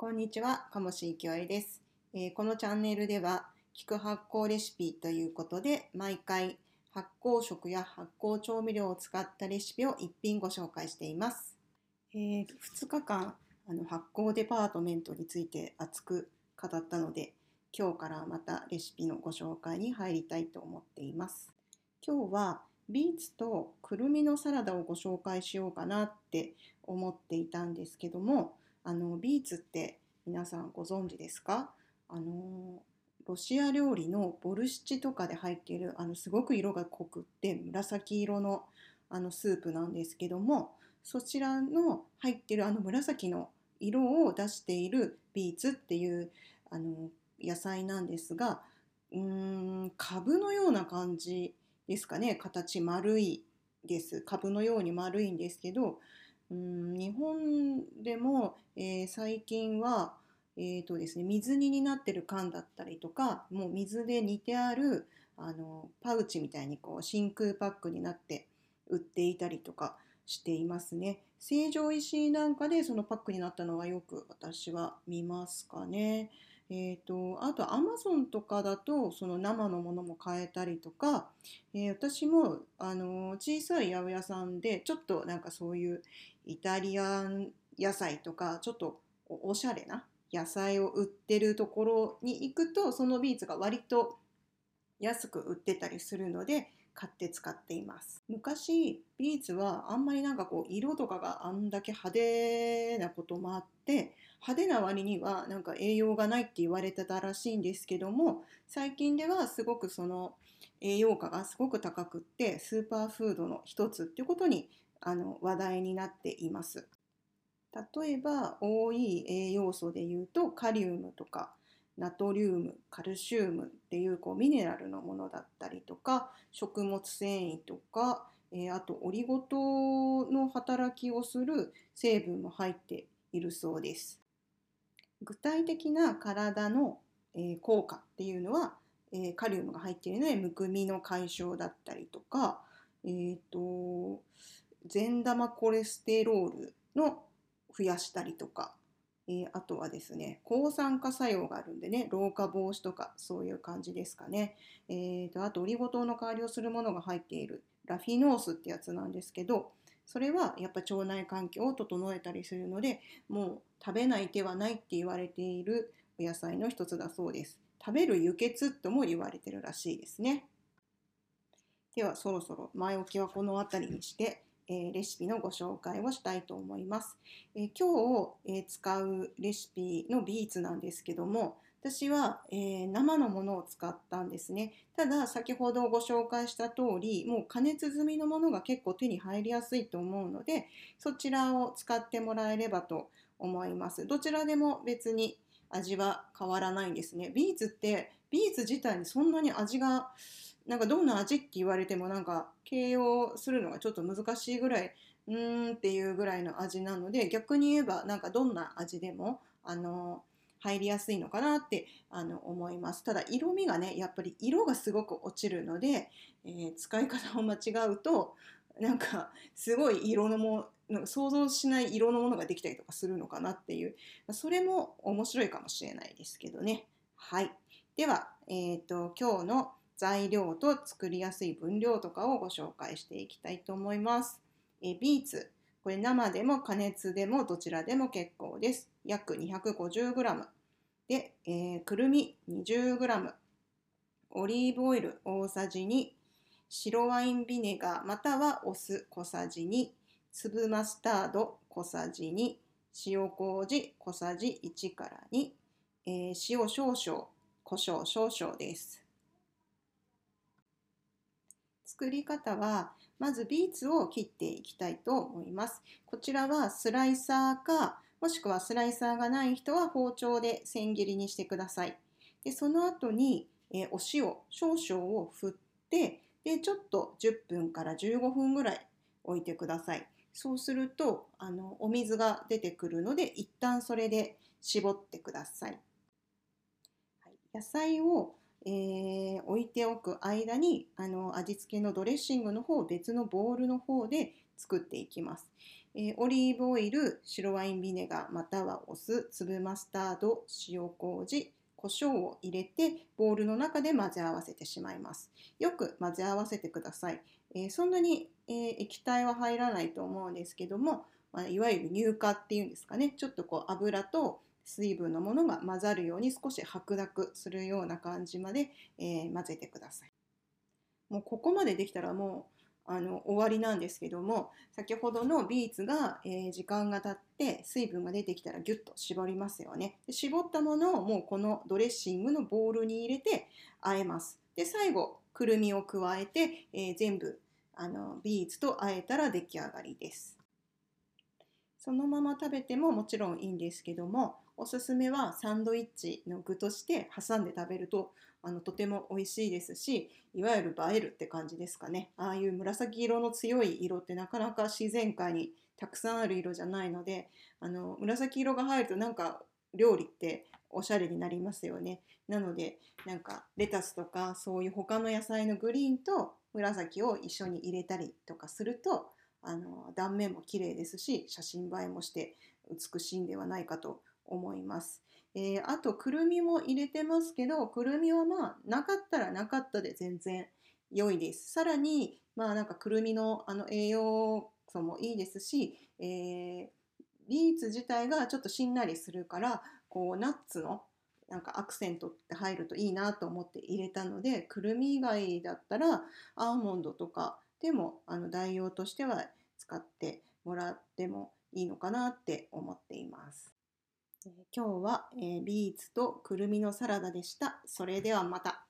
こんにちは、鴨志きおえです、えー、このチャンネルでは、聞く発酵レシピということで、毎回発酵食や発酵調味料を使ったレシピを一品ご紹介しています。えー、2日間あの発酵デパートメントについて熱く語ったので、今日からまたレシピのご紹介に入りたいと思っています。今日はビーツとくるみのサラダをご紹介しようかなって思っていたんですけども、あのビーツって皆さんご存知ですか？あのロシア料理のボルシチとかで入っているあのすごく色が濃くて紫色のあのスープなんですけどもそちらの入ってるあの紫の色を出しているビーツっていうあの野菜なんですがうーん株のような感じですかね。形丸いです。株のように丸いんですけどうん日本でも、えー、最近は、えーとですね、水煮になってる缶だったりとかもう水で煮てあるあのパウチみたいにこう真空パックになって売っていたりとかしていますね。成城石井なんかでそのパックになったのはよく私は見ますかね。えーと、あとアマゾンとかだとその生のものも買えたりとか、えー、私もあの小さい八百屋さんでちょっとなんかそういうイタリアン野菜とかちょっとおしゃれな野菜を売ってるところに行くとそのビーツが割と安く売ってたりするので買って使っています昔ビーツはあんまりなんかこう色とかがあんだけ派手なこともあって派手な割にはなんか栄養がないって言われてたらしいんですけども最近ではすごくその栄養価がすごく高くってスーパーフードの一つっていうことにあの話題になっています。例えば多い栄養素でいうとカリウムとかナトリウムカルシウムっていうこうミネラルのものだったりとか食物繊維とか、えー、あとオリゴ糖の働きをする成分も入っているそうです。具体的な体の、えー、効果っていうのは、えー、カリウムが入っているのでむくみの解消だったりとか、えーと、善玉コレステロールの増やしたりとか、えー、あとはですね抗酸化作用があるんでね老化防止とかそういう感じですかね、えーと、あとオリゴ糖の代わりをするものが入っているラフィノースってやつなんですけどそれはやっぱ腸内環境を整えたりするのでもう食べない手はないって言われているお野菜の一つだそうです。食べる輸血とも言われてるらしいですね。ではそろそろ前置きはこの辺りにして、えー、レシピのご紹介をしたいと思います。えー、今日、えー、使うレシピのビーツなんですけども私は、えー、生のものを使ったんですね。ただ先ほどご紹介した通りもう加熱済みのものが結構手に入りやすいと思うのでそちらを使ってもらえればと思います。どちらでも別に味は変わらないんですね。ビーツってビーツ自体にそんなに味がなんかどんな味って言われてもなんか形容するのがちょっと難しいぐらいうーんっていうぐらいの味なので逆に言えばなんかどんな味でもあの入りやすいのかなってあの思います。ただ色味がねやっぱり色がすごく落ちるので、えー、使い方を間違うとなんかすごい色のもなんか想像しない色のものができたりとかするのかなっていうそれも面白いかもしれないですけどね。はい、では、えーと、今日の材料と作りやすい分量とかをご紹介していきたいと思います。えビーツ。これ生でも加熱でもどちらでも結構です。約 250g で、えー、くるみ 20g オリーブオイル大さじ2白ワインビネガーまたはお酢小さじ2粒マスタード小さじ2塩麹小さじ1から2、えー、塩少々胡椒少々です。作り方はまずビーツを切っていきたいと思います。こちらはスライサーか、もしくはスライサーがない人は包丁で千切りにしてください。でその後に、えお塩少々を振ってでちょっと10分から15分ぐらい置いてください。そうするとあのお水が出てくるので一旦それで絞ってください。はい、野菜をえー、置いておく間にあの味付けのドレッシングの方を別のボウルの方で作っていきます。えー、オリーブオイル、白ワインビネガーまたはお酢、粒マスタード、塩麹、胡椒を入れてボウルの中で混ぜ合わせてしまいます。よく混ぜ合わせてください。えー、そんなに、えー、液体は入らないと思うんですけども、まあ、いわゆる乳化っていうんですかねちょっとこう油と水分のものが混ざるように少し白濁するような感じまで、えー、混ぜてください。もうここまでできたらもうあの終わりなんですけども先ほどのビーツが、えー、時間が経って水分が出てきたらギュッと絞りますよね。で絞ったものをもうこのドレッシングのボウルに入れて和えます。で最後くるみを加えて、えー、全部あのビーツと和えたら出来上がりです。そのまま食べてももちろんいいんですけどもおすすめはサンドイッチの具として挟んで食べるとあのとても美味しいですしいわゆる映えるって感じですかね。ああいう紫色の強い色ってなかなか自然界にたくさんある色じゃないのであの紫色が入るとなんか料理っておしゃれになりますよね。なのでなんかレタスとかそういう他の野菜のグリーンと紫を一緒に入れたりとかするとあの断面も綺麗ですし写真映えもして美しいんではないかと思います。えー、あとくるみも入れてますけどくるみはまあなかったらなかったで全然良いです。さらにまあなんかくるみのあの栄養素もいいですし、えー、ビーツ自体がちょっとしんなりするからこうナッツのなんかアクセントって入るといいなと思って入れたのでくるみ以外だったらアーモンドとかでもあの代用としては使ってもらってもいいのかなって思っています。今日は、ビーツとくるみのサラダでした。それではまた。